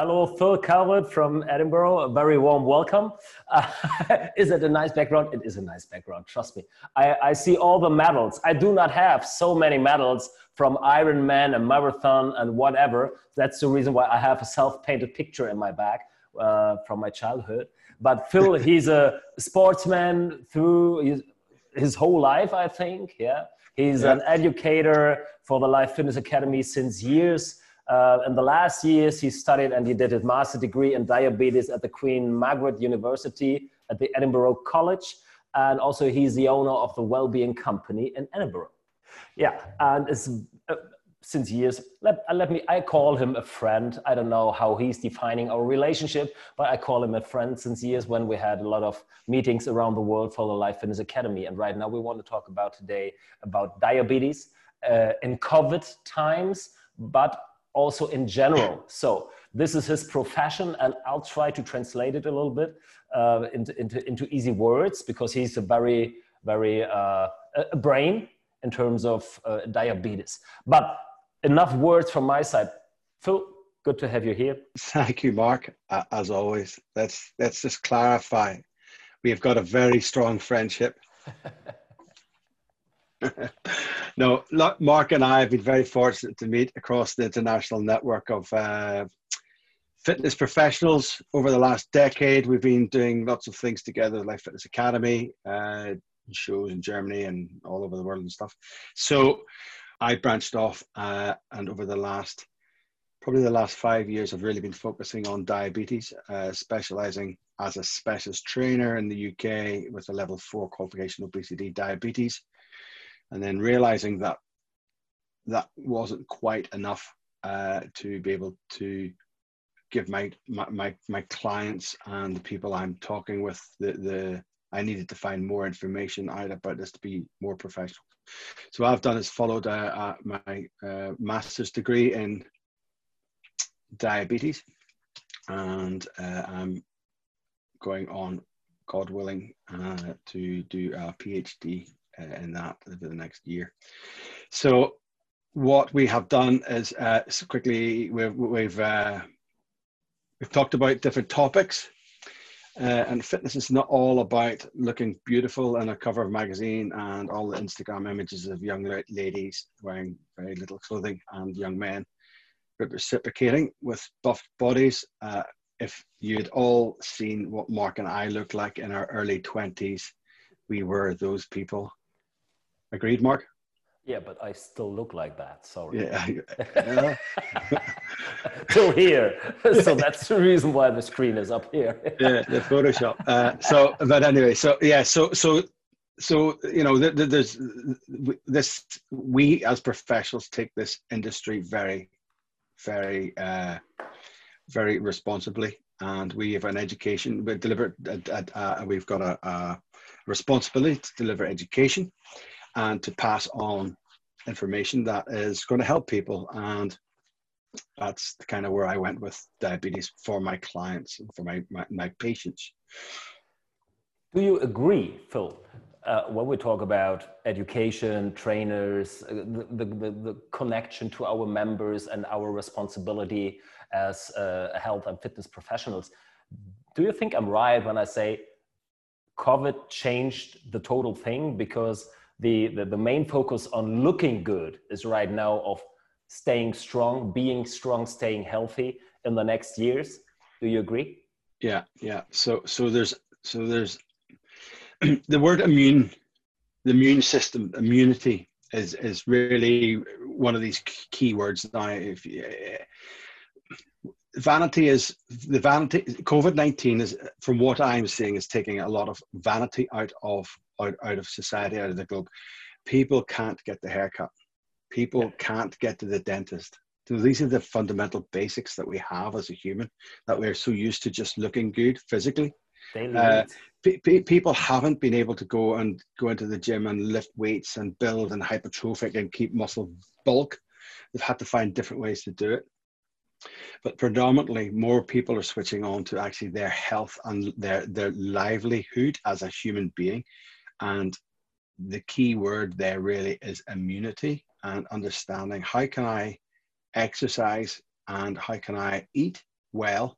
Hello, Phil Calvert from Edinburgh. A very warm welcome. Uh, is it a nice background? It is a nice background, trust me. I, I, see all the medals. I do not have so many medals from Ironman and marathon and whatever. That's the reason why I have a self painted picture in my back uh, from my childhood. But Phil, he's a sportsman through his, his whole life, I think. Yeah. He's yeah. an educator for the Life Fitness Academy since years uh, in the last years, he studied and he did his master degree in diabetes at the Queen Margaret University at the Edinburgh College. And also, he's the owner of the Wellbeing Company in Edinburgh. Yeah, and it's, uh, since years, let, uh, let me, I call him a friend. I don't know how he's defining our relationship, but I call him a friend since years when we had a lot of meetings around the world for the Life Fitness Academy. And right now, we want to talk about today about diabetes uh, in COVID times, but also in general. So this is his profession, and I'll try to translate it a little bit uh, into, into, into, easy words because he's a very, very uh, a brain in terms of uh, diabetes. But enough words from my side. Phil, good to have you here. Thank you, Mark. as always, let's let's just clarify. We have got a very strong friendship. no, Mark and I have been very fortunate to meet across the international network of uh, fitness professionals over the last decade. We've been doing lots of things together, like Fitness Academy, uh, shows in Germany and all over the world and stuff. So I branched off, uh, and over the last probably the last five years, I've really been focusing on diabetes, uh, specializing as a specialist trainer in the UK with a level four qualification obesity diabetes and then realizing that that wasn't quite enough uh, to be able to give my, my, my clients and the people I'm talking with the the I needed to find more information out about this to be more professional. So what I've done is followed uh, uh, my uh, master's degree in diabetes, and uh, I'm going on, God willing, uh, to do a PhD in that over the next year. So what we have done is uh, quickly we've we've uh, we've talked about different topics. Uh, and fitness is not all about looking beautiful in a cover of magazine and all the Instagram images of young ladies wearing very little clothing and young men reciprocating with buff bodies. Uh, if you'd all seen what Mark and I looked like in our early 20s, we were those people. Agreed, Mark? Yeah, but I still look like that. Sorry. Yeah. Still here. so that's the reason why the screen is up here. yeah, the Photoshop. Uh, so, but anyway, so yeah, so so so you know, there's this. We as professionals take this industry very, very, uh, very responsibly, and we have an education. We deliver. Uh, uh, we've got a, a responsibility to deliver education and to pass on information that is going to help people. And that's kind of where I went with diabetes for my clients and for my, my, my patients. Do you agree, Phil, uh, when we talk about education, trainers, uh, the, the, the, connection to our members and our responsibility as uh, health and fitness professionals, do you think I'm right when I say COVID changed the total thing? Because the, the, the main focus on looking good is right now of staying strong, being strong, staying healthy in the next years. Do you agree? Yeah, yeah. So so there's so there's the word immune, the immune system, immunity is is really one of these key words now. If eh, vanity is the vanity, COVID nineteen is from what I'm seeing is taking a lot of vanity out of out, out of society, out of the globe. People can't get the haircut. People can't get to the dentist. So these are the fundamental basics that we have as a human that we're so used to just looking good physically. Uh, people haven't been able to go and go into the gym and lift weights and build and hypertrophic and keep muscle bulk. They've had to find different ways to do it. But predominantly, more people are switching on to actually their health and their their livelihood as a human being and the key word there really is immunity and understanding. How can I exercise and how can I eat well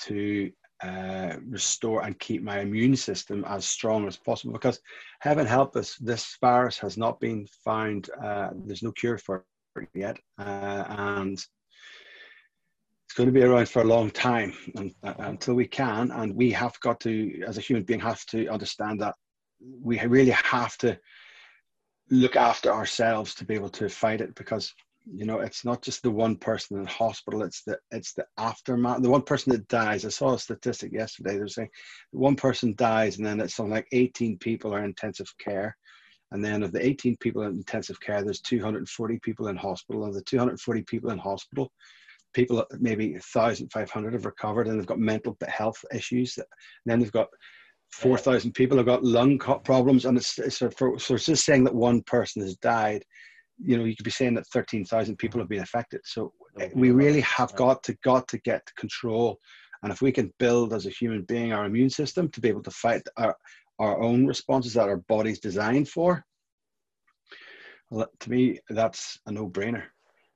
to uh, restore and keep my immune system as strong as possible? Because heaven help us this virus has not been found uh, there's no cure for it yet uh, and it's going to be around for a long time and, uh, until we can and we have got to as a human being have to understand that we really have to look after ourselves to be able to fight it because you know it's not just the one person in hospital it's the it's the aftermath. The one person that dies i saw a statistic yesterday they were saying one person dies and then it's something like 18 people are in intensive care. And then of the 18 people in intensive care there's 240 people in hospital. Of the 240 people in hospital people maybe 1500 have recovered and they've got mental health issues. And then they've got 4,000 people have got lung problems, and it's, it's so, for, so it's just saying that one person has died. You know, you could be saying that 13,000 people have been affected. So we really have got to got to get control, and if we can build as a human being our immune system to be able to fight our our own responses that our body's designed for, well, to me, that's a no-brainer.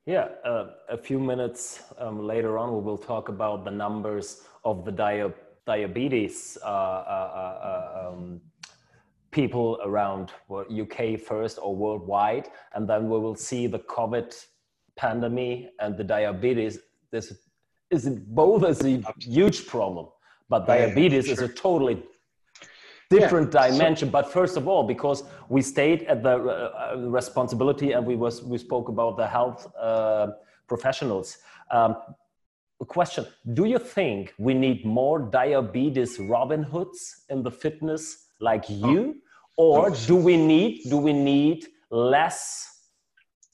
Yeah, uh, a few minutes um, later on, we will talk about the numbers of the diet diabetes uh, uh, uh, um, people around UK first or worldwide, and then we will see the COVID pandemic and the diabetes. This is both is a huge problem, but diabetes yeah, sure. is a totally different yeah, dimension. So, but first of all, because we stayed at the uh, responsibility and we was we spoke about the health uh, professionals. Um, question do you think we need more diabetes robin hoods in the fitness like oh. you oh. or do we need do we need less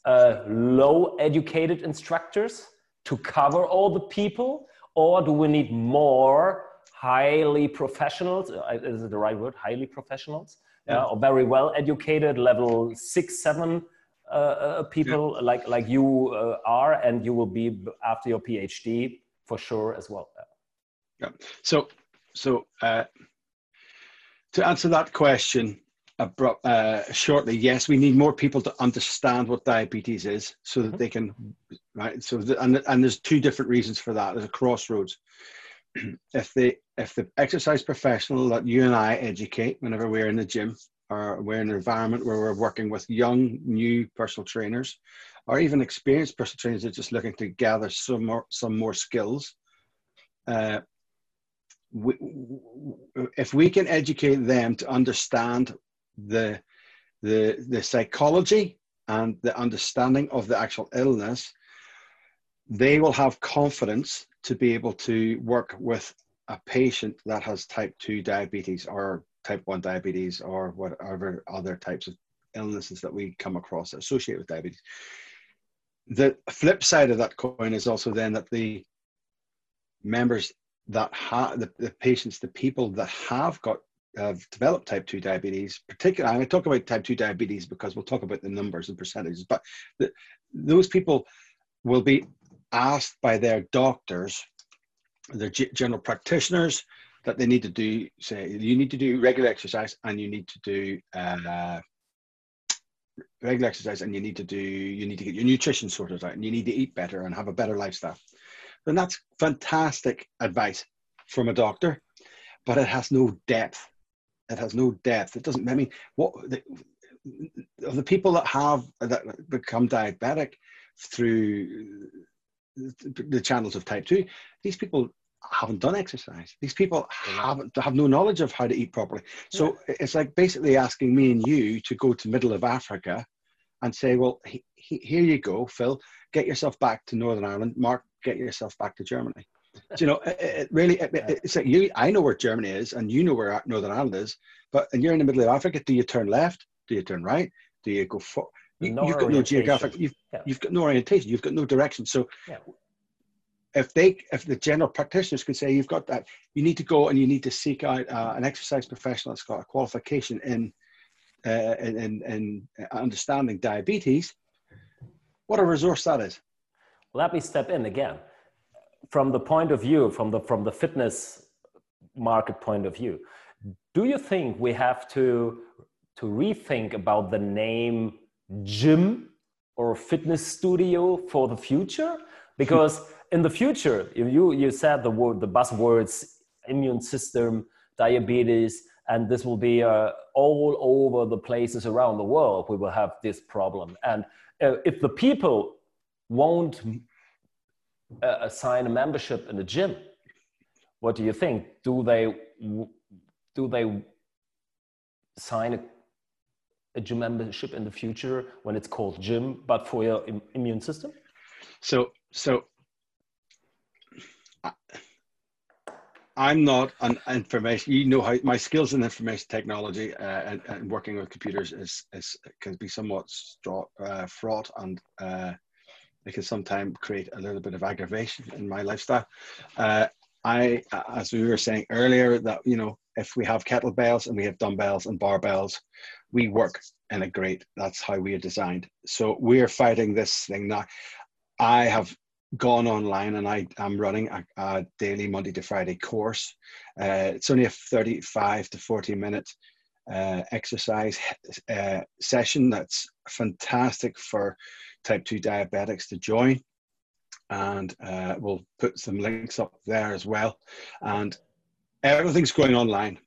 uh, low educated instructors to cover all the people or do we need more highly professionals uh, is it the right word highly professionals yeah. or very well educated level six seven uh, uh, people yeah. like like you uh, are, and you will be after your PhD for sure as well. Yeah. So so uh, to answer that question uh, shortly, yes, we need more people to understand what diabetes is, so that mm-hmm. they can right. So the, and and there's two different reasons for that. There's a crossroads. if the if the exercise professional that you and I educate whenever we're in the gym or we're in an environment where we're working with young, new personal trainers, or even experienced personal trainers that are just looking to gather some more, some more skills. Uh, we, if we can educate them to understand the, the, the psychology and the understanding of the actual illness, they will have confidence to be able to work with a patient that has type 2 diabetes or type 1 diabetes or whatever other types of illnesses that we come across associated with diabetes. The flip side of that coin is also then that the members that have the, the patients, the people that have got have developed type 2 diabetes, particularly, I'm going to talk about type 2 diabetes because we'll talk about the numbers and percentages, but the, those people will be asked by their doctors, their general practitioners, that they need to do say you need to do regular exercise and you need to do uh, regular exercise and you need to do you need to get your nutrition sorted out and you need to eat better and have a better lifestyle. Then that's fantastic advice from a doctor but it has no depth. It has no depth. It doesn't i mean what the, the people that have that become diabetic through the channels of type 2 these people haven't done exercise. These people haven't have no knowledge of how to eat properly. So yeah. it's like basically asking me and you to go to middle of Africa and say, well, he, he, here you go, Phil, get yourself back to Northern Ireland. Mark, get yourself back to Germany. you know, it, it really, it, it's like you, I know where Germany is and you know where Northern Ireland is, but, and you're in the middle of Africa, do you turn left? Do you turn right? Do you go for, you, have got no geographic, you've, yeah. you've got no orientation, you've got no direction. So yeah if they if the general practitioners could say you've got that you need to go and you need to seek out uh, an exercise professional that's got a qualification in uh, in, in, in understanding diabetes what a resource that is. Let me step in again. From the point of view from the from the fitness market point of view do you think we have to to rethink about the name gym or fitness studio for the future? Because in the future, you you said the word the buzzwords immune system, diabetes, and this will be uh, all over the places around the world. We will have this problem, and uh, if the people won't uh, assign a membership in the gym, what do you think? Do they do they sign a, a gym membership in the future when it's called gym, but for your Im immune system? So so. I'm not an information. You know how my skills in information technology uh, and, and, working with computers is, is can be somewhat uh, fraught and uh, it can sometimes create a little bit of aggravation in my lifestyle. Uh, I, as we were saying earlier, that you know if we have kettlebells and we have dumbbells and barbells, we work in a great. That's how we are designed. So we are fighting this thing now. I have gone online and I am running a, a, daily Monday to Friday course. Uh, it's only a 35 to 40 minute uh, exercise uh, session that's fantastic for type 2 diabetics to join. And uh, we'll put some links up there as well. And everything's going online.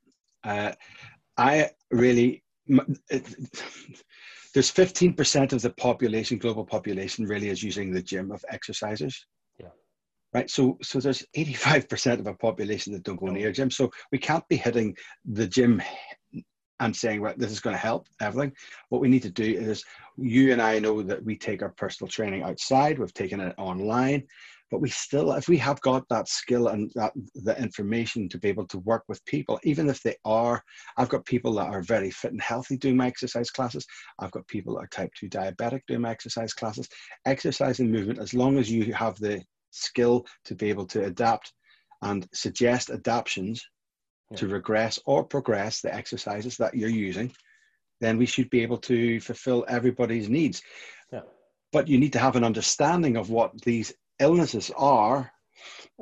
Uh, I really, there's 15% of the population, global population, really is using the gym of exercisers. Yeah. Right. So, so there's 85% of a population that don't go near gym. So we can't be hitting the gym and saying, right, this is going to help everything. What we need to do is, you and I know that we take our personal training outside. We've taken it online but we still if we have got that skill and that the information to be able to work with people even if they are i've got people that are very fit and healthy doing my exercise classes i've got people that are type 2 diabetic doing my exercise classes exercise and movement as long as you have the skill to be able to adapt and suggest adaptations yeah. to regress or progress the exercises that you're using then we should be able to fulfill everybody's needs yeah. but you need to have an understanding of what these illnesses are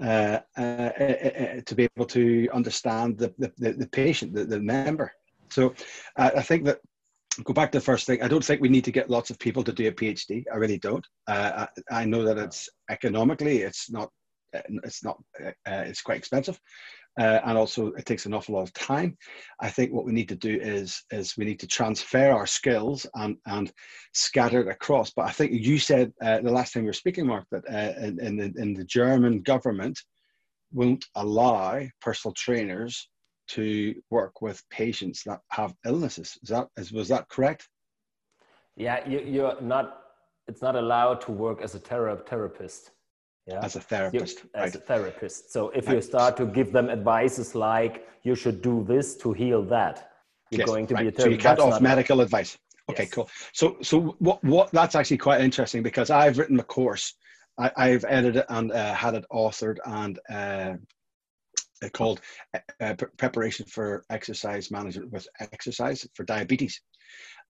uh, uh, uh, uh, to be able to understand the, the, the patient, the, the member. So uh, I think that go back to the first thing. I don't think we need to get lots of people to do a PhD. I really don't. Uh, I, I, know that it's economically, it's not, it's not, it's quite expensive uh, and also it takes an awful lot of time. I think what we need to do is is we need to transfer our skills and and scatter it across. But I think you said uh, the last time we were speaking, Mark, that uh, in, in the, in the German government won't allow personal trainers to work with patients that have illnesses. Is that is, was that correct? Yeah, you, you're not. It's not allowed to work as a thera- therapist yeah. as a therapist. You, as right. a therapist. So if you start to give them advices like you should do this to heal that, you're yes, going to right. be a therapist. So you cut off medical advice. Okay, yes. cool. So so what what that's actually quite interesting because I've written a course. I, have edited and uh, had it authored and uh, called uh, preparation for exercise management with exercise for diabetes,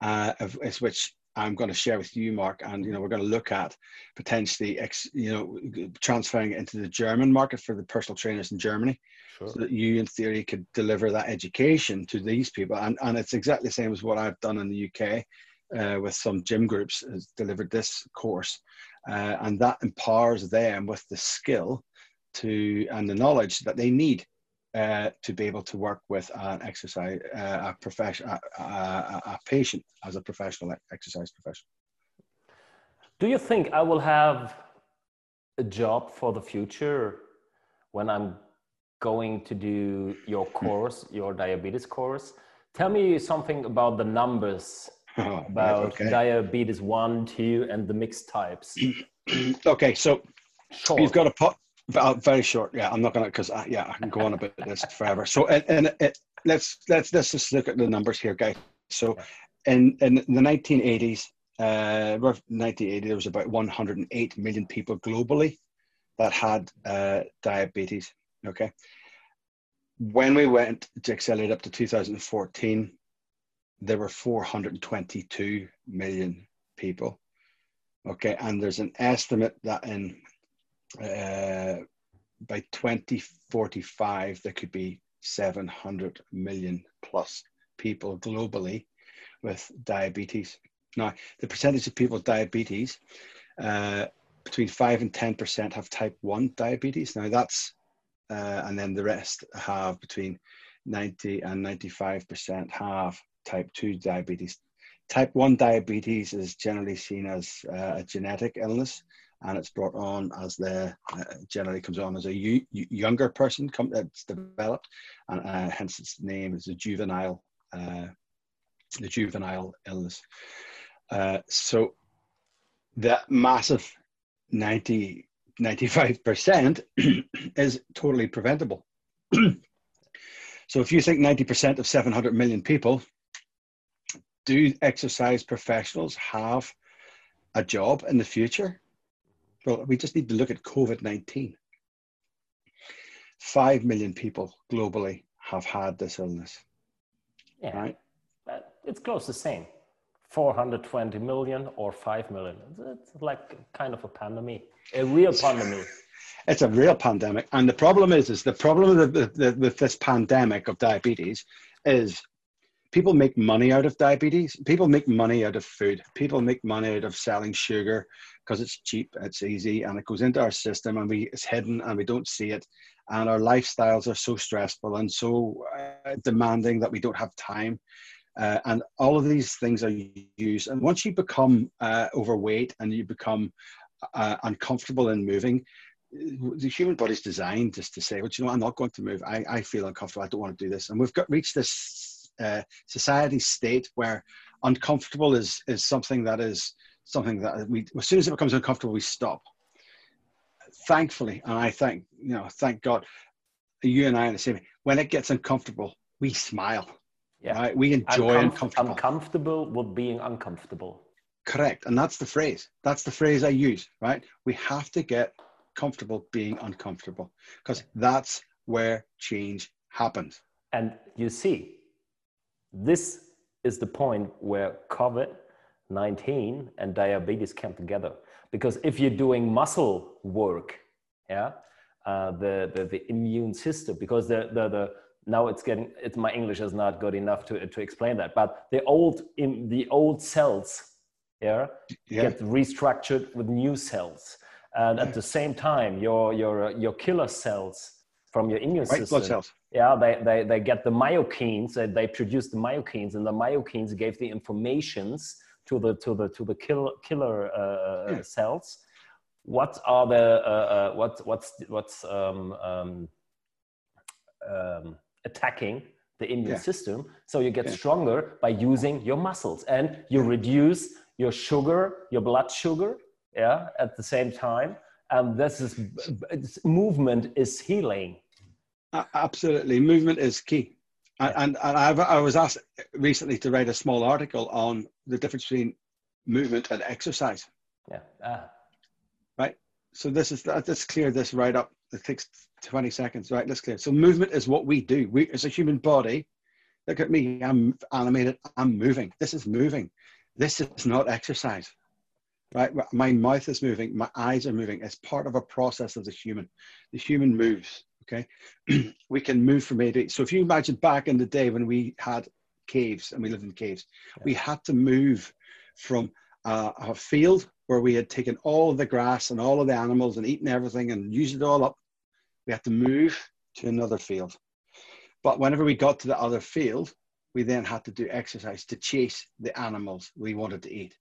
uh, of, which I'm going to share with you, Mark, and you know we're going to look at potentially, ex, you know, transferring into the German market for the personal trainers in Germany, sure. so that you, in theory, could deliver that education to these people. And and it's exactly the same as what I've done in the UK uh, with some gym groups, has delivered this course, uh, and that empowers them with the skill to and the knowledge that they need uh, to be able to work with an exercise uh, a profession a, a, a, patient as a professional exercise professional. Do you think I will have a job for the future when I'm going to do your hmm. course, your diabetes course? Tell me something about the numbers oh, about okay. diabetes one, two, and the mixed types. okay, so Short. you've got a pot very short. Yeah, I'm not gonna because yeah, I can go on about this forever. So and, and it, let's let's let's just look at the numbers here, guys. So in in the 1980s, uh, 1980, there was about 108 million people globally that had uh, diabetes. Okay. When we went to accelerate up to 2014, there were 422 million people. Okay, and there's an estimate that in uh, by 2045, there could be 700 million plus people globally with diabetes. Now, the percentage of people with diabetes uh, between 5 and 10% have type 1 diabetes. Now that's, uh, and then the rest have between 90 and 95% have type 2 diabetes. Type 1 diabetes is generally seen as uh, a genetic illness and it's brought on as the uh, generally comes on as a younger person come, that's developed and uh, hence its name is a juvenile uh, the juvenile illness uh, so that massive 90 95% is totally preventable so if you think 90% of 700 million people do exercise professionals have a job in the future? Well, we just need to look at COVID 19. Five million people globally have had this illness. Yeah, right? it's close to the same 420 million or 5 million. It's like kind of a pandemic, a real pandemic. It's a real pandemic. And the problem is, is the problem with, the, the, with this pandemic of diabetes is people make money out of diabetes. People make money out of food. People make money out of selling sugar because it's cheap, it's easy, and it goes into our system, and we it's hidden, and we don't see it. And our lifestyles are so stressful and so uh, demanding that we don't have time. Uh, and all of these things are used. And once you become uh, overweight and you become uh, uncomfortable in moving, the human body's designed just to say, well, you know, I'm not going to move. I, I feel uncomfortable. I don't want to do this. And we've got reached this uh, society state where uncomfortable is is something that is something that we as soon as it becomes uncomfortable we stop. Thankfully and i thank you know thank god you and i are the same. When it gets uncomfortable we smile yeah. right? we enjoy Uncomf- uncomfortable. uncomfortable with being uncomfortable. Correct and that's the phrase. That's the phrase i use right? We have to get comfortable being uncomfortable because that's where change happens. And you see this is the point where COVID 19 and diabetes come together. Because if you're doing muscle work, yeah, uh, the, the, the immune system, because the, the, the now it's getting it's my english is not good enough to, to explain that but the old in the old cells yeah, yeah. get restructured with new cells and at the same time your your your killer cells from your immune White system blood cells yeah they, they, they get the myokines they, they produce the myokines and the myokines gave the informations to the to the to the kill, killer uh, yeah. cells what are the uh, uh, what what's what's um, um, um, attacking the immune yeah. system so you get yeah. stronger by using your muscles and you reduce your sugar your blood sugar yeah at the same time and this is movement is healing Absolutely, movement is key. Yeah. And, and I've, I was asked recently to write a small article on the difference between movement and exercise. Yeah. Ah. Right. So this is let's clear this right up. It takes 20 seconds. Right. Let's clear. So movement is what we do. We as a human body. Look at me. I'm animated. I'm moving. This is moving. This is not exercise. Right. My mouth is moving. My eyes are moving. It's part of a process of the human. The human moves okay we can move from a to so if you imagine back in the day when we had caves and we lived in caves yeah. we had to move from uh, a field where we had taken all of the grass and all of the animals and eaten everything and used it all up we had to move to another field but whenever we got to the other field we then had to do exercise to chase the animals we wanted to eat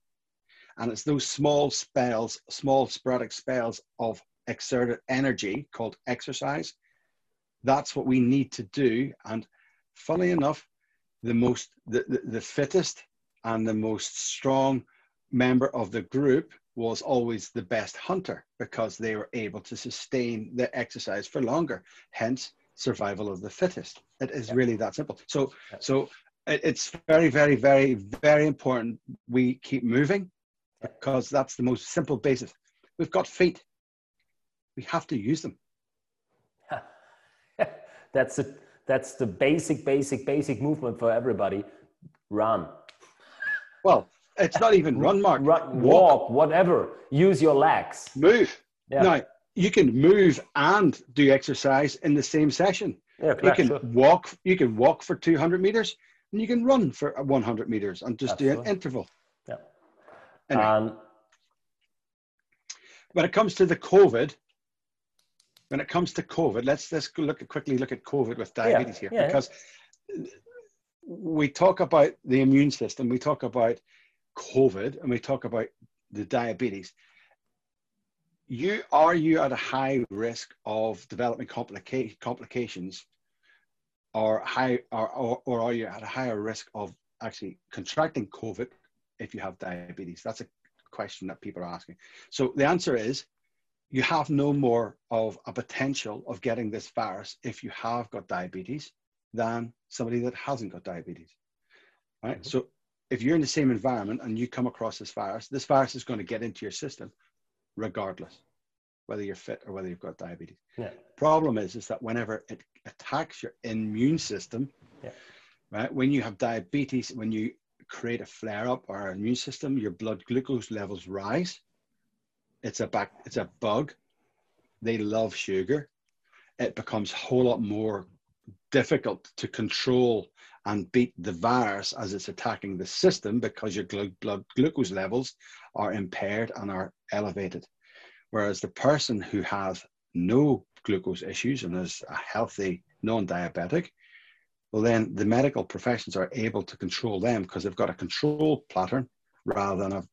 and it's those small spells small sporadic spells of exerted energy called exercise that's what we need to do. And funny enough, the most the, the, the fittest and the most strong member of the group was always the best hunter because they were able to sustain the exercise for longer. Hence, survival of the fittest. It is really that simple. So, so it's very, very, very, very important we keep moving because that's the most simple basis. We've got feet. We have to use them. that's the that's the basic, basic, basic movement for everybody. Run. Well, it's not even run, Mark. Run, walk, walk, whatever. Use your legs. Move. Yeah. Now you can move and do exercise in the same session. Yeah, you can sure. walk. You can walk for 200 meters, and you can run for 100 meters, and just Absolutely. do an interval. Anyway. Um, when it comes to the COVID, when it comes to COVID, let's let's look quickly look at COVID with diabetes yeah, here yeah, because yeah. we talk about the immune system, we talk about COVID, and we talk about the diabetes. You are you at a high risk of developing complica- complications, or high, or, or, or are you at a higher risk of actually contracting COVID if you have diabetes? That's a question that people are asking. So the answer is you have no more of a potential of getting this virus if you have got diabetes than somebody that hasn't got diabetes. Right? Mm-hmm. So if you're in the same environment and you come across this virus, this virus is going to get into your system regardless, whether you're fit or whether you've got diabetes. Yeah. Problem is, is that whenever it attacks your immune system, yeah. right, when you have diabetes, when you create a flare up or our immune system, your blood glucose levels rise. It's a back, it's a bug. They love sugar. It becomes a whole lot more difficult to control and beat the virus as it's attacking the system because your blood glucose levels are impaired and are elevated. Whereas the person who has no glucose issues and is a healthy non diabetic, well, then the medical professions are able to control them because they've got a control pattern rather than a,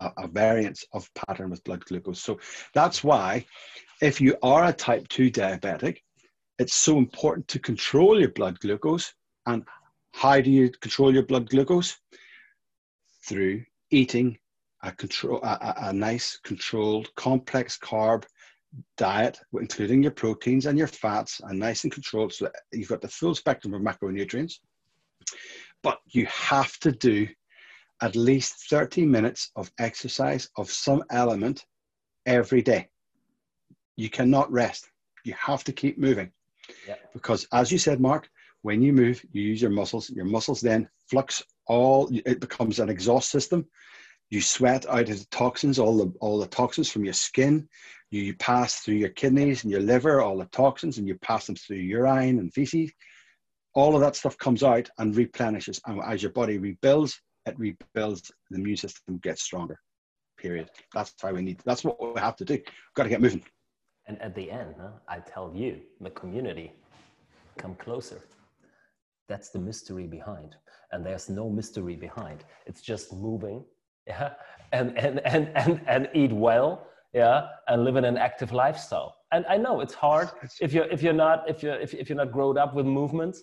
a, a, variance of pattern with blood glucose. So that's why, if you are a type 2 diabetic, it's so important to control your blood glucose. And how do you control your blood glucose? Through eating a, control, a, a nice, controlled, complex carb diet, including your proteins and your fats, and nice and controlled so that you've got the full spectrum of macronutrients. But you have to do at least 30 minutes of exercise of some element every day. You cannot rest. You have to keep moving. Yeah. Because as you said, Mark, when you move, you use your muscles. Your muscles then flux all, it becomes an exhaust system. You sweat out the toxins, all the, all the toxins from your skin. You, pass through your kidneys and your liver, all the toxins, and you pass them through urine and feces. All of that stuff comes out and replenishes. And as your body rebuilds, it rebuilds, the immune system gets stronger. Period. That's how we need, that's what we have to do. We've got to get moving. And at the end, huh, I tell you, the community, come closer. That's the mystery behind. And there's no mystery behind. It's just moving, yeah, and and and and, and eat well, yeah, and living an active lifestyle. And I know it's hard if you're if you're not if you're if, if you're not grown up with movement,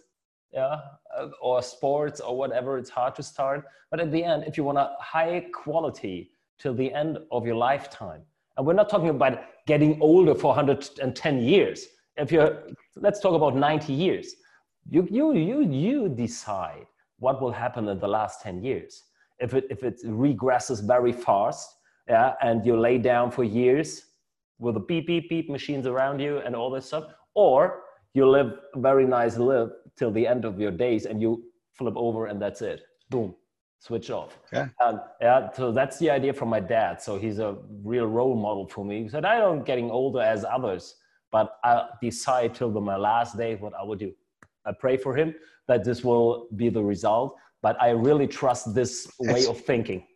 yeah, uh, or sports or whatever. It's hard to start. But at the end, if you want a high quality till the end of your lifetime, and we're not talking about getting older for 110 years. If you're, let's talk about 90 years. You, you, you, you decide what will happen in the last 10 years. If it, if it regresses very fast, yeah, and you lay down for years with the beep, beep, beep machines around you and all this stuff, or you live a very nice live till the end of your days and you flip over and that's it. Boom switch off. Yeah. And yeah, so that's the idea from my dad. So he's a real role model for me. He said, I don't getting older as others, but I decide till the, my last day what I will do. I pray for him that this will be the result, but I really trust this way it's, of thinking.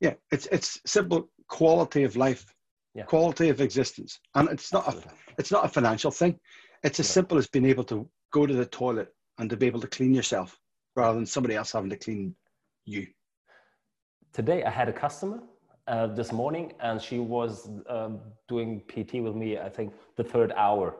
Yeah, it's it's simple quality of life, yeah. quality of existence, and it's not a it's not a financial thing. It's as yeah. simple as being able to go to the toilet and to be able to clean yourself rather than somebody else having to clean you? Today, I had a customer uh, this morning, and she was um, doing PT with me, I think, the third hour.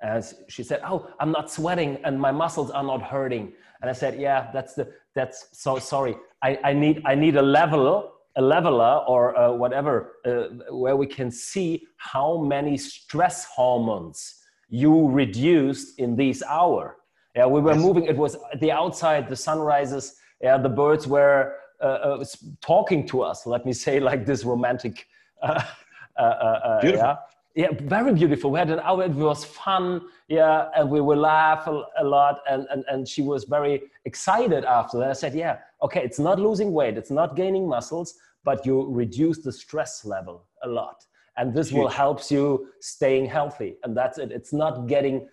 And she said, "Oh, I'm not sweating, and my muscles are not hurting." And I said, "Yeah, that's the that's so sorry. I, I need I need a level." A leveler or uh, whatever uh, where we can see how many stress hormones you reduced in this hour yeah we were yes. moving it was the outside the sun rises yeah, the birds were uh, uh, talking to us. Let me say like this romantic. Uh, yeah, yeah, very beautiful. We had an hour. It was fun. Yeah, and we would laugh a, a, lot. And, and and she was very excited after that. I said, yeah, okay, it's not losing weight, it's not gaining muscles, but you reduce the stress level a lot, and this Huge. will helps you staying healthy. And that's it. It's not getting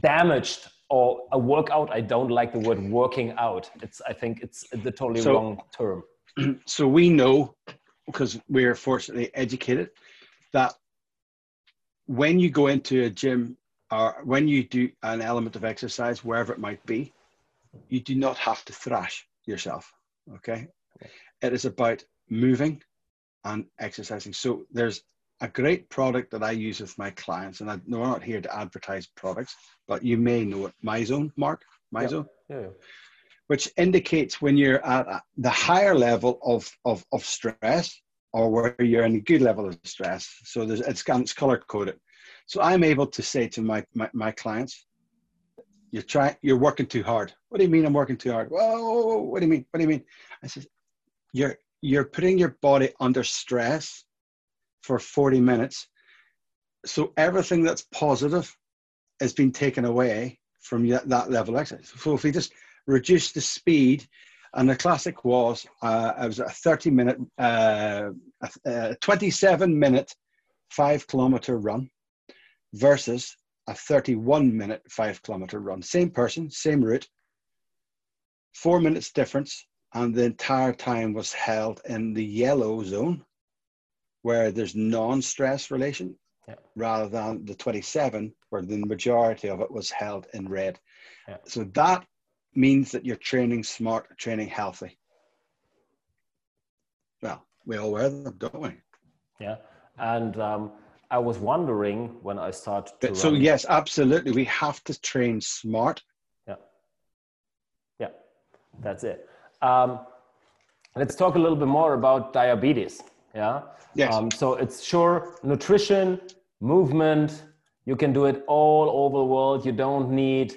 damaged or a workout. I don't like the word working out. It's I think it's the totally so, wrong term. So we know because we're fortunately educated that when you go into a gym or when you do an element of exercise, wherever it might be, you do not have to thrash yourself. Okay. It is about moving and exercising. So there's a great product that I use with my clients, and I, no, we're not here to advertise products, but you may know it. MyZone, Mark, MyZone, yeah. yeah. which indicates when you're at the higher level of, of, of stress or where you're in a good level of stress. So there's, it's, it's color coded. So I'm able to say to my, my, my clients, you're trying, you're working too hard. What do you mean I'm working too hard? Whoa, what do you mean? What do you mean? I said, you're, you're putting your body under stress for 40 minutes. So everything that's positive has been taken away from that, that level of exercise. So if we just reduce the speed, and the classic was, uh, it was a 30 minute, uh, a 27 minute five kilometer run versus a 31 minute five kilometer run. Same person, same route, four minutes difference, and the entire time was held in the yellow zone where there's non stress relation yeah. rather than the 27 where the majority of it was held in red. Yeah. So that means that you're training smart, training healthy. Well, we all wear them, don't we? Yeah. And um, I was wondering when I started to. So, run, yes, absolutely. We have to train smart. Yeah. Yeah, that's it. Um, let's talk a little bit more about diabetes. Yeah. Yes. Um, so, it's sure nutrition, movement, you can do it all over the world. You don't need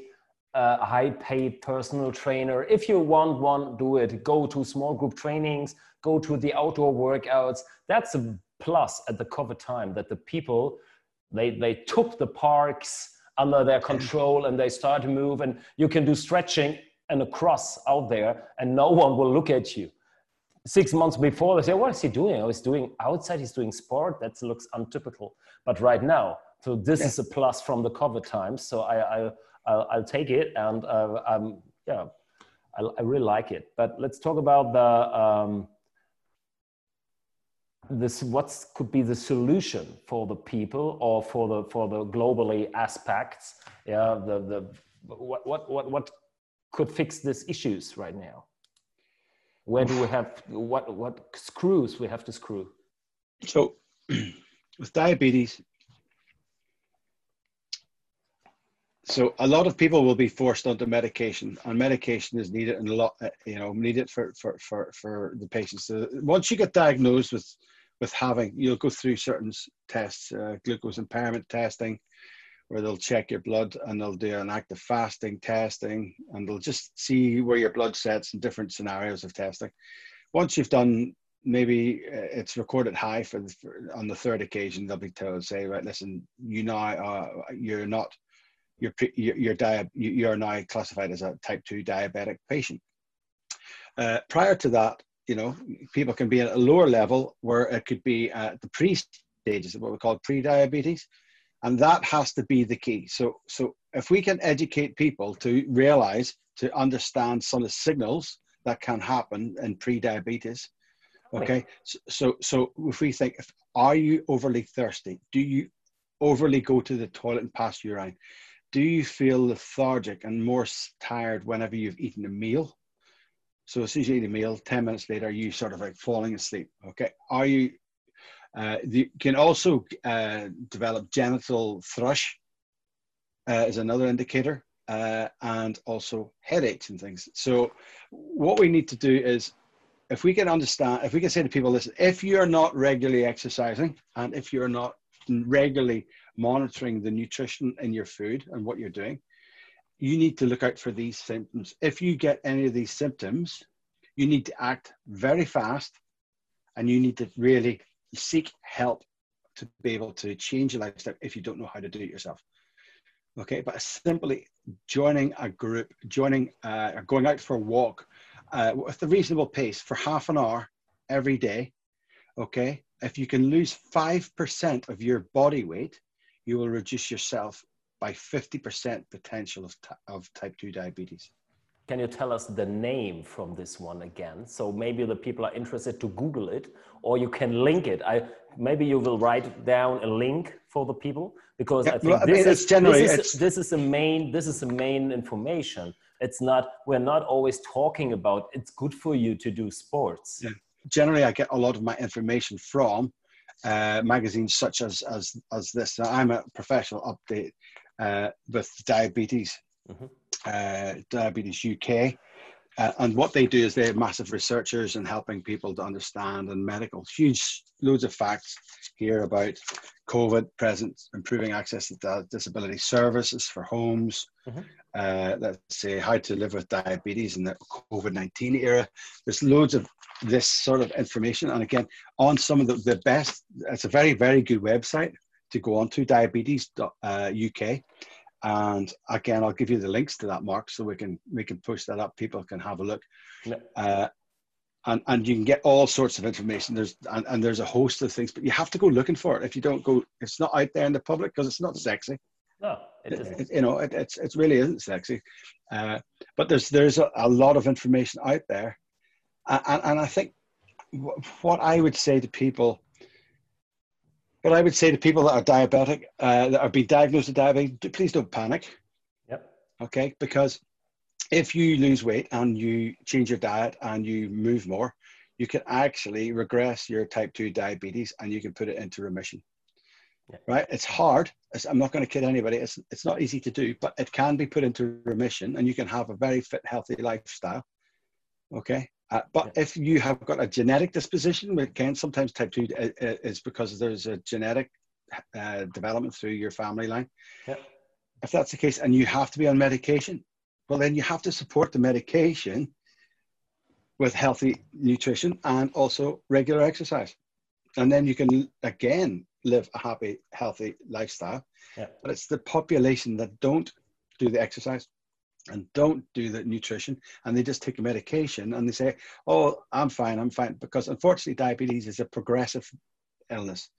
a high paid personal trainer. If you want one, do it. Go to small group trainings, go to the outdoor workouts. That's a plus at the COVID time that the people they they took the parks under their control and they start to move and you can do stretching and a cross out there and no one will look at you. Six months before they say what is he doing? Oh he's doing outside he's doing sport. That looks untypical. But right now so this is a plus from the covid times so i, I I'll, I'll take it and uh, um, yeah I, I, really like it. But let's talk about the um, this what could be the solution for the people or for the for the globally aspects yeah the the what what what what could fix these issues right now? Where do we have what what screws we have to screw? So with diabetes so a lot of people will be forced onto medication and medication is needed and a lot you know needed for for for, for the patients. So once you get diagnosed with with having you'll go through certain tests, uh, glucose impairment testing, where they'll check your blood and they'll do an active fasting testing, and they'll just see where your blood sets in different scenarios of testing. Once you've done maybe uh, it's recorded high for, the, for, on the third occasion they'll be told say right listen you now uh, you're not you're you're, you're, dia- you're now classified as a type 2 diabetic patient uh, prior to that you know, people can be at a lower level where it could be at the pre stages of what we call pre-diabetes. And that has to be the key. So, so if we can educate people to realize, to understand some of the signals that can happen in pre-diabetes, okay. So, so, so if we think, if, are you overly thirsty? Do you overly go to the toilet and pass urine? Do you feel lethargic and more tired whenever you've eaten a meal? So as soon as you eat a meal, 10 minutes later, you sort of like falling asleep. Okay. Are you, uh, you can also uh, develop genital thrush uh, is another indicator uh, and also headaches and things. So what we need to do is if we can understand, if we can say to people, listen, if you're not regularly exercising and if you're not regularly monitoring the nutrition in your food and what you're doing, you need to look out for these symptoms. If you get any of these symptoms, you need to act very fast and you need to really seek help to be able to change your lifestyle if you don't know how to do it yourself. Okay, but simply joining a group, joining, uh, or going out for a walk uh, with a reasonable pace for half an hour every day. Okay, if you can lose 5% of your body weight, you will reduce yourself by 50% potential of, of type 2 diabetes. can you tell us the name from this one again? So maybe the people are interested to Google it, or you can link it. I maybe you will write down a link for the people because yeah, I think well, this, I mean, is, this, is, this is the main this is the main information. It's not we're not always talking about it's good for you to do sports. Yeah. Generally, I get a lot of my information from uh, magazines such as as as this. I'm a professional update uh, with diabetes, mm-hmm. uh, Diabetes UK. Uh, and what they do is they're massive researchers and helping people to understand and medical huge loads of facts here about COVID present, improving access to disability services for homes. Mm-hmm. Uh, let's say how to live with diabetes in the COVID 19 era. There's loads of this sort of information. And again, on some of the, the best, it's a very, very good website to go on to diabetes.uk. Uh, and again, I'll give you the links to that, Mark, so we can we can push that up. People can have a look. Uh, and, and you can get all sorts of information. There's and, and there's a host of things, but you have to go looking for it. If you don't go, it's not out there in the public because it's not sexy. No, it isn't. It, you know, it, it's it really isn't sexy. Uh, but there's there's a, a, lot of information out there, and, and I think what I would say to people but I would say to people that are diabetic, uh, that are being diagnosed with diabetes, please don't panic. Yep. Okay, because if you lose weight and you change your diet and you move more, you can actually regress your type 2 diabetes and you can put it into remission. Right? It's hard. It's, I'm not going to kid anybody. It's, it's not easy to do, but it can be put into remission and you can have a very fit, healthy lifestyle. Okay. Uh, but yeah. if you have got a genetic disposition, again, sometimes type 2 is because there's a genetic uh, development through your family line. Yeah. If that's the case and you have to be on medication, well, then you have to support the medication with healthy nutrition and also regular exercise. And then you can, again, live a happy, healthy lifestyle. Yeah. But it's the population that don't do the exercise, and don't do the nutrition and they just take a medication and they say oh i'm fine i'm fine because unfortunately diabetes is a progressive illness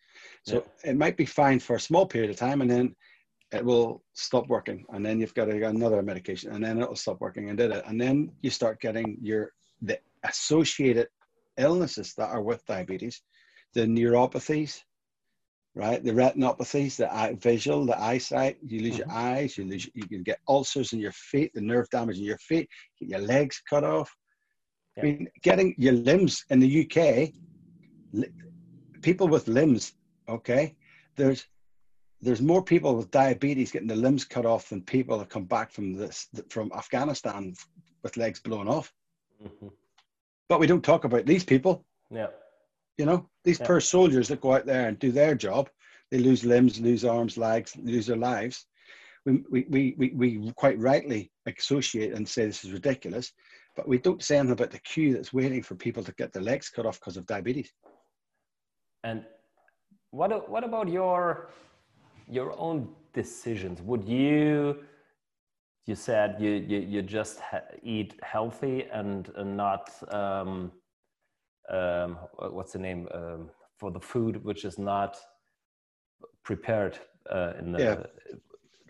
so yeah. it might be fine for a small period of time and then it will stop working and then you've got to get another medication and then it'll stop working and did it and then you start getting your the associated illnesses that are with diabetes the neuropathies right? The retinopathies, the eye, visual, the eyesight, you lose mm-hmm. your eyes, you lose, you can get ulcers in your feet, the nerve damage in your feet, get your legs cut off. Yeah. I mean, getting your limbs in the UK, li- people with limbs, okay, there's there's more people with diabetes getting the limbs cut off than people that come back from this from Afghanistan with legs blown off. Mm-hmm. But we don't talk about these people. Yeah. You know, these yeah. poor soldiers that go out there and do their job, they lose limbs, lose arms, legs, lose their lives. We, we, we, we, we quite rightly associate and say this is ridiculous, but we don't say anything about the queue that's waiting for people to get their legs cut off because of diabetes. And what, what about your, your own decisions? Would you, you said you, you, you just eat healthy and, and not, um, um, what's the name um, for the food which is not prepared uh, in the yeah.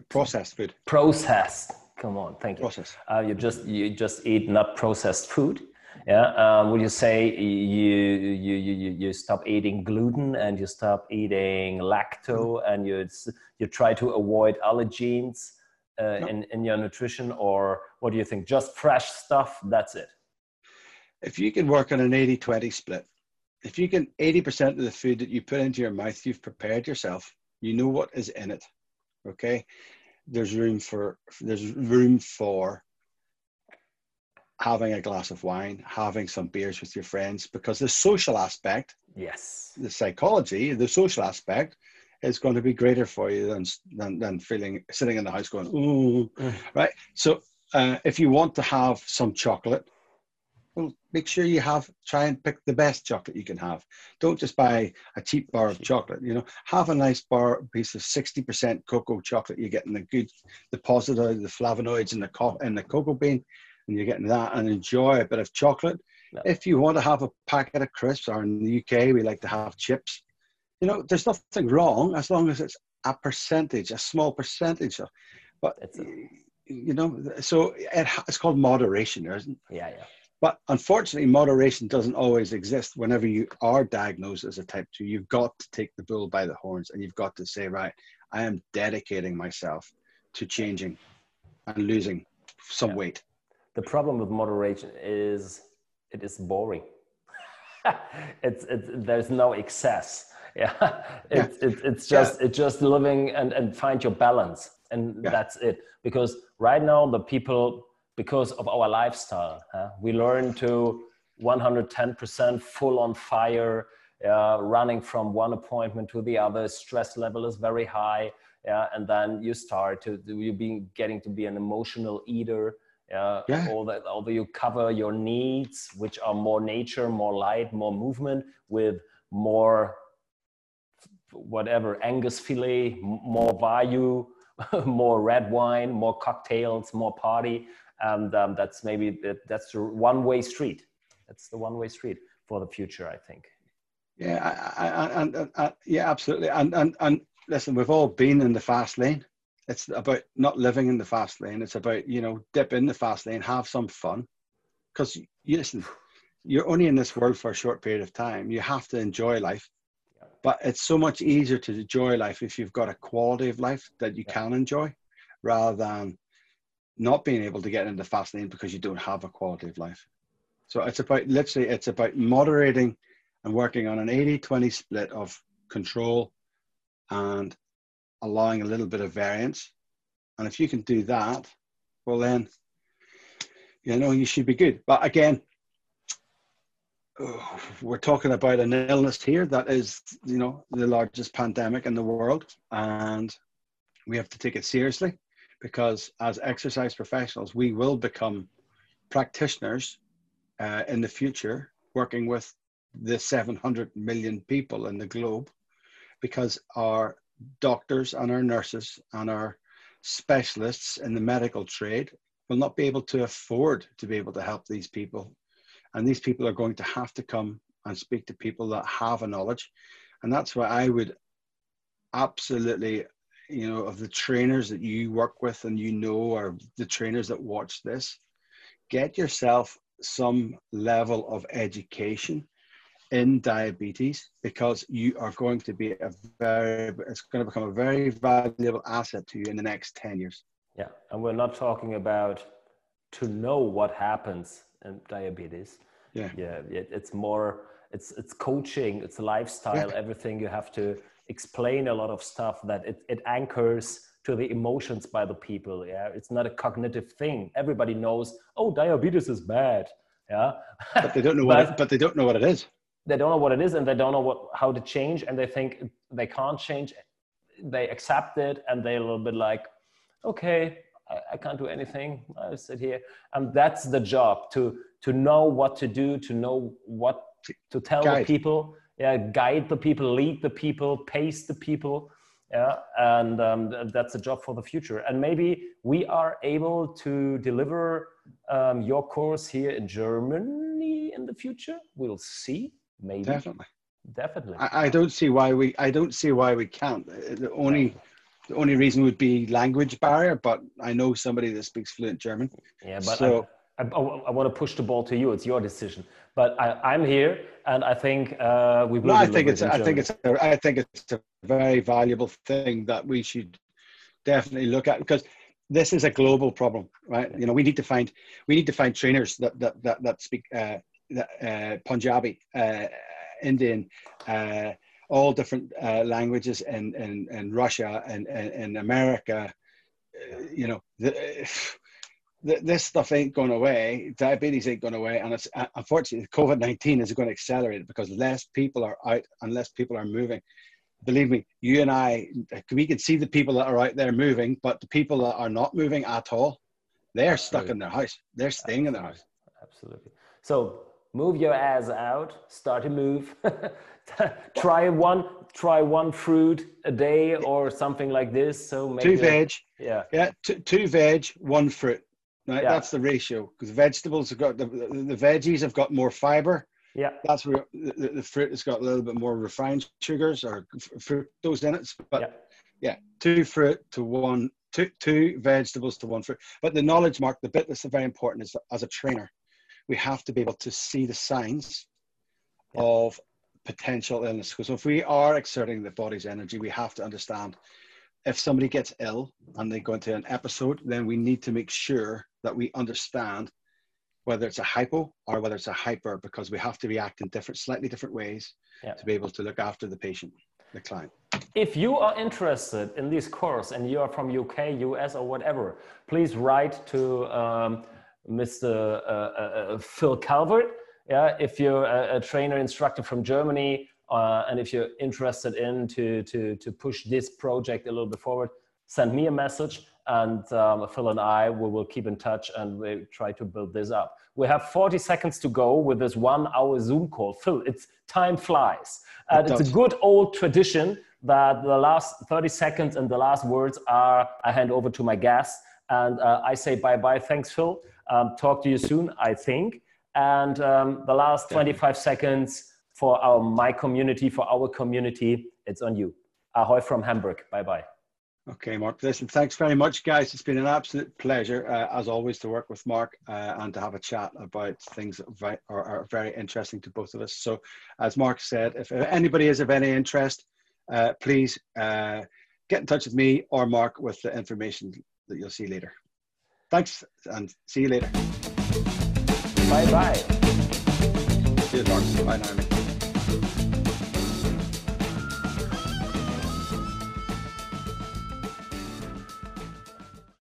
processed food. Processed. Come on, thank you. Process. Uh, you just you just eat not processed food. Yeah. Um, would you say you, you you you stop eating gluten and you stop eating lacto mm-hmm. and you you try to avoid allergens uh, no. in in your nutrition or what do you think? Just fresh stuff. That's it if you can work on an 80 20 split, if you can 80% of the food that you put into your mouth, you've prepared yourself, you know what is in it. Okay. There's room for, there's room for having a glass of wine, having some beers with your friends, because the social aspect, yes, the psychology, the social aspect is going to be greater for you than, than, than feeling, sitting in the house going, ooh, mm. right? So uh, if you want to have some chocolate, well, make sure you have try and pick the best chocolate you can have. Don't just buy a cheap bar of chocolate. You know, have a nice bar piece of sixty percent cocoa chocolate. You're getting the good deposit of the flavonoids in the co- in the cocoa bean, and you're getting that and enjoy a bit of chocolate. No. If you want to have a packet of crisps, or in the UK we like to have chips. You know, there's nothing wrong as long as it's a percentage, a small percentage. Of, but you know, so it, it's called moderation, isn't it? Yeah, yeah. But unfortunately, moderation doesn't always exist. Whenever you are diagnosed as a type two, you've got to take the bull by the horns and you've got to say, right, I am dedicating myself to changing and losing some yeah. weight. The problem with moderation is it is boring. it's, it's there's no excess. Yeah, it's yeah. It, it's just yeah. it's just living and and find your balance, and that's it. Because right now the people because of our lifestyle. Huh? We learn to 110% full on fire, uh, running from one appointment to the other. Stress level is very high. Yeah, and then you start to you being getting to be an emotional eater. Uh, yeah. Although, although you cover your needs, which are more nature, more light, more movement, with more whatever Angus filet, more value, more red wine, more cocktails, more party and um, that's maybe that's the one-way street. That's the one-way street for the future, I think. Yeah, I, I, and uh, yeah, absolutely. And and and listen, we've all been in the fast lane. It's about not living in the fast lane. It's about you know dip in the fast lane, have some fun, because you listen, you're only in this world for a short period of time. You have to enjoy life. But it's so much easier to enjoy life if you've got a quality of life that you yeah. can enjoy, rather than not being able to get into fast lane because you don't have a quality of life. So it's about literally it's about moderating and working on an 80-20 split of control and allowing a little bit of variance. And if you can do that, well then you know you should be good. But again, we're talking about an illness here that is, you know, the largest pandemic in the world, and we have to take it seriously because as exercise professionals, we will become practitioners uh, in the future working with the 700 million people in the globe because our doctors and our nurses and our specialists in the medical trade will not be able to afford to be able to help these people. And these people are going to have to come and speak to people that have a knowledge. And that's why I would absolutely you know of the trainers that you work with and you know or the trainers that watch this get yourself some level of education in diabetes because you are going to be a very it's going to become a very valuable asset to you in the next 10 years. Yeah and we're not talking about to know what happens in diabetes. Yeah. Yeah it's more it's it's coaching it's lifestyle yeah. everything you have to explain a lot of stuff that it, it anchors to the emotions by the people yeah? It's not a cognitive thing. Everybody knows oh diabetes is bad yeah? But they don't know what it, but they don't know what it is. They don't know what it is and they don't know what how to change and they think they can't change. They accept it and they're a little bit like okay I, I can't do anything. I sit here. And that's the job to to know what to do to know what to tell Guide. the people yeah, guide the people, lead the people, pace the people. Yeah, and um, that's a job for the future. And maybe we are able to deliver um, your course here in Germany in the future. We'll see. Maybe definitely, definitely. I, I don't see why we. I don't see why we can't. The only. The only reason would be language barrier, but I know somebody that speaks fluent German. Yeah, but so, I, I, I want to push the ball to you. It's your decision. But I, am here, and I think uh, we. No, I think it's. I think it's. A, I think it's a very valuable thing that we should definitely look at because this is a global problem, right? You know, we need to find we need to find trainers that that that, that speak uh, uh, Punjabi, uh, Indian, uh, all different uh, languages in, in in Russia and in America. Uh, you know, the, this stuff ain't going away. Diabetes ain't going away, and it's uh, unfortunately COVID nineteen is going to accelerate it because less people are out and less people are moving. Believe me, you and I, we can see the people that are out there moving, but the people that are not moving at all, they're Absolutely. stuck in their house. They're staying in their house. Absolutely. So move your ass out. Start to move. try one. Try one fruit a day or something like this. So two veg. Yeah. Yeah. Two, two veg, one fruit. Right, yeah. that's the ratio because vegetables have got the, the, veggies have got more fiber. Yeah, that's where the, the, fruit has got a little bit more refined sugars or fructose in it. But yeah, yeah two fruit to one two, two vegetables to one fruit. But the knowledge, Mark, the bit that's very important is that as a trainer, we have to be able to see the signs yeah. of potential illness. Because if we are exerting the body's energy, we have to understand if somebody gets ill and they go into an episode, then we need to make sure that we understand whether it's a hypo or whether it's a hyper, because we have to react in different, slightly different ways yeah. to be able to look after the patient, the client. If you are interested in this course and you are from UK, US, or whatever, please write to um, Mr. Uh, uh, uh, Phil Calvert. Yeah, if you're a, a trainer instructor from Germany, uh, and if you're interested in to, to, to push this project a little bit forward, send me a message and um, Phil and I we will keep in touch and we try to build this up. We have 40 seconds to go with this one hour Zoom call. Phil, it's time flies. And it it's a good old tradition that the last 30 seconds and the last words are I hand over to my guest and uh, I say bye bye. Thanks, Phil. Um, talk to you soon, I think. And um, the last 25 seconds for our my community, for our community, it's on you. Ahoy from Hamburg. Bye bye. Okay, Mark. Listen, thanks very much, guys. It's been an absolute pleasure, uh, as always, to work with Mark uh, and to have a chat about things that are, are, very interesting to both of us. So, as Mark said, if anybody is of any interest, uh, please uh, get in touch with me or Mark with the information that you'll see later. Thanks, and see you later. Bye bye. See you, Mark. Bye.